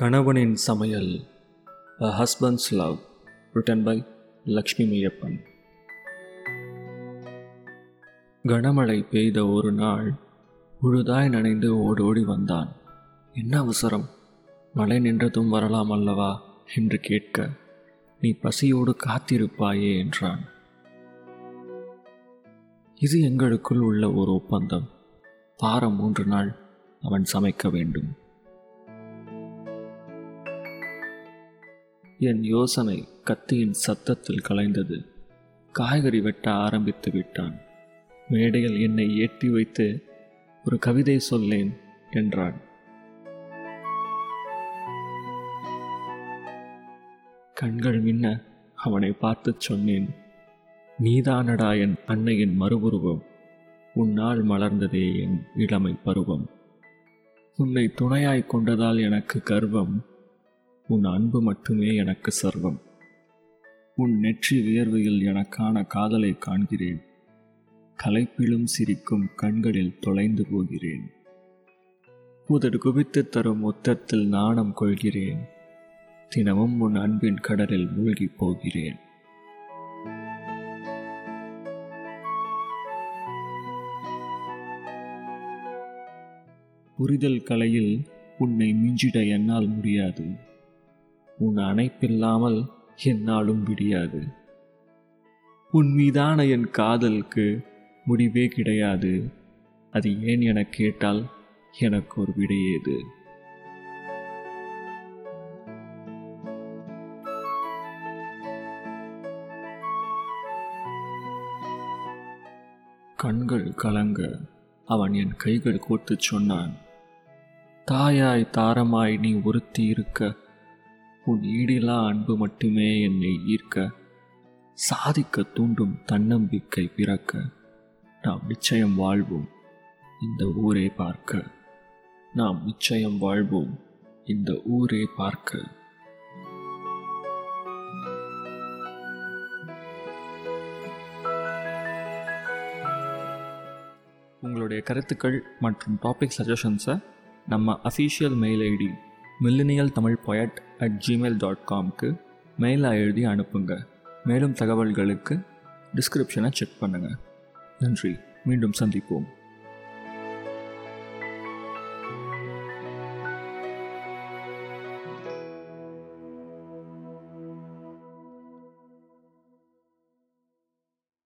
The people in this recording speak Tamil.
கணவனின் சமையல் அ husband's love written by Lakshmi Maiyappan கனமழை பெய்த ஒரு நாள் உழுதாய் நனைந்து ஓடோடி வந்தான். என்ன அவசரம்? மழை நின்றதும் வரலாம் அல்லவா? என்று கேட்க நீ பசியோடு காத்திருப்பாயே என்றான். இது எங்களுக்குள் உள்ள ஒரு ஒப்பந்தம். வாரம் மூன்று நாள் அவன் சமைக்க வேண்டும். என் யோசனை கத்தியின் சத்தத்தில் கலைந்தது. காய்கறி வெட்ட ஆரம்பித்து விட்டான். மேடையில் என்னை ஏற்றி வைத்து ஒரு கவிதை சொல்லேன் என்றான். கண்கள் மின்ன அவனை பார்த்துச் சொன்னேன். நீதானடா என் அன்னையின் மறுபுருவம். உன்னால் மலர்ந்ததே என் இளமை பருவம். உன்னை துணையாய் கொண்டதால் எனக்கு கர்வம். உன் அன்பு மட்டுமே எனக்கு சர்வம். உன் நெற்றி வியர்வையில் எனக்கான காதலை காண்கிறேன். கலைப்பிலும் சிரிக்கும் கண்களில் தொலைந்து போகிறேன். உதடு குவித்து தரும் மொத்தத்தில் நாணம் கொள்கிறேன். தினமும் உன் அன்பின் கடலில் மூழ்கி போகிறேன். புரிதல் கலையில் உன்னை மிஞ்சிட என்னால் முடியாது. உன் அணைப்பில்லாமல் என்னாலும் விடியாது. உன் மீதான என் காதலுக்கு முடிவே கிடையாது. அது ஏன் என கேட்டால் எனக்கு ஒரு விடையேது. கண்கள் கலங்க அவன் என் கைகள் கோத்துச் சொன்னான். தாயாய் தாரமாய் நீ ஒருத்தி இருக்க உன் ஈடிலா அன்பு மட்டுமே என்னை ஈர்க்க சாதிக்க தூண்டும் தன்னம்பிக்கை பிறக்க. நாம் நிச்சயம் வாழ்வோம் இந்த ஊரே பார்க்க. நாம் நிச்சயம் வாழ்வோம் இந்த ஊரே பார்க்க. உங்களுடைய கருத்துக்கள் மற்றும் டாபிக் சஜஷன்ஸை நம்ம official mail ID millennial Tamil poet at gmail dot காம்க்கு மெயிலாக எழுதி அனுப்புங்க. மேலும் தகவல்களுக்கு டிஸ்கிரிப்ஷனை செக் பண்ணுங்கள் நன்றி. மீண்டும் சந்திப்போம்.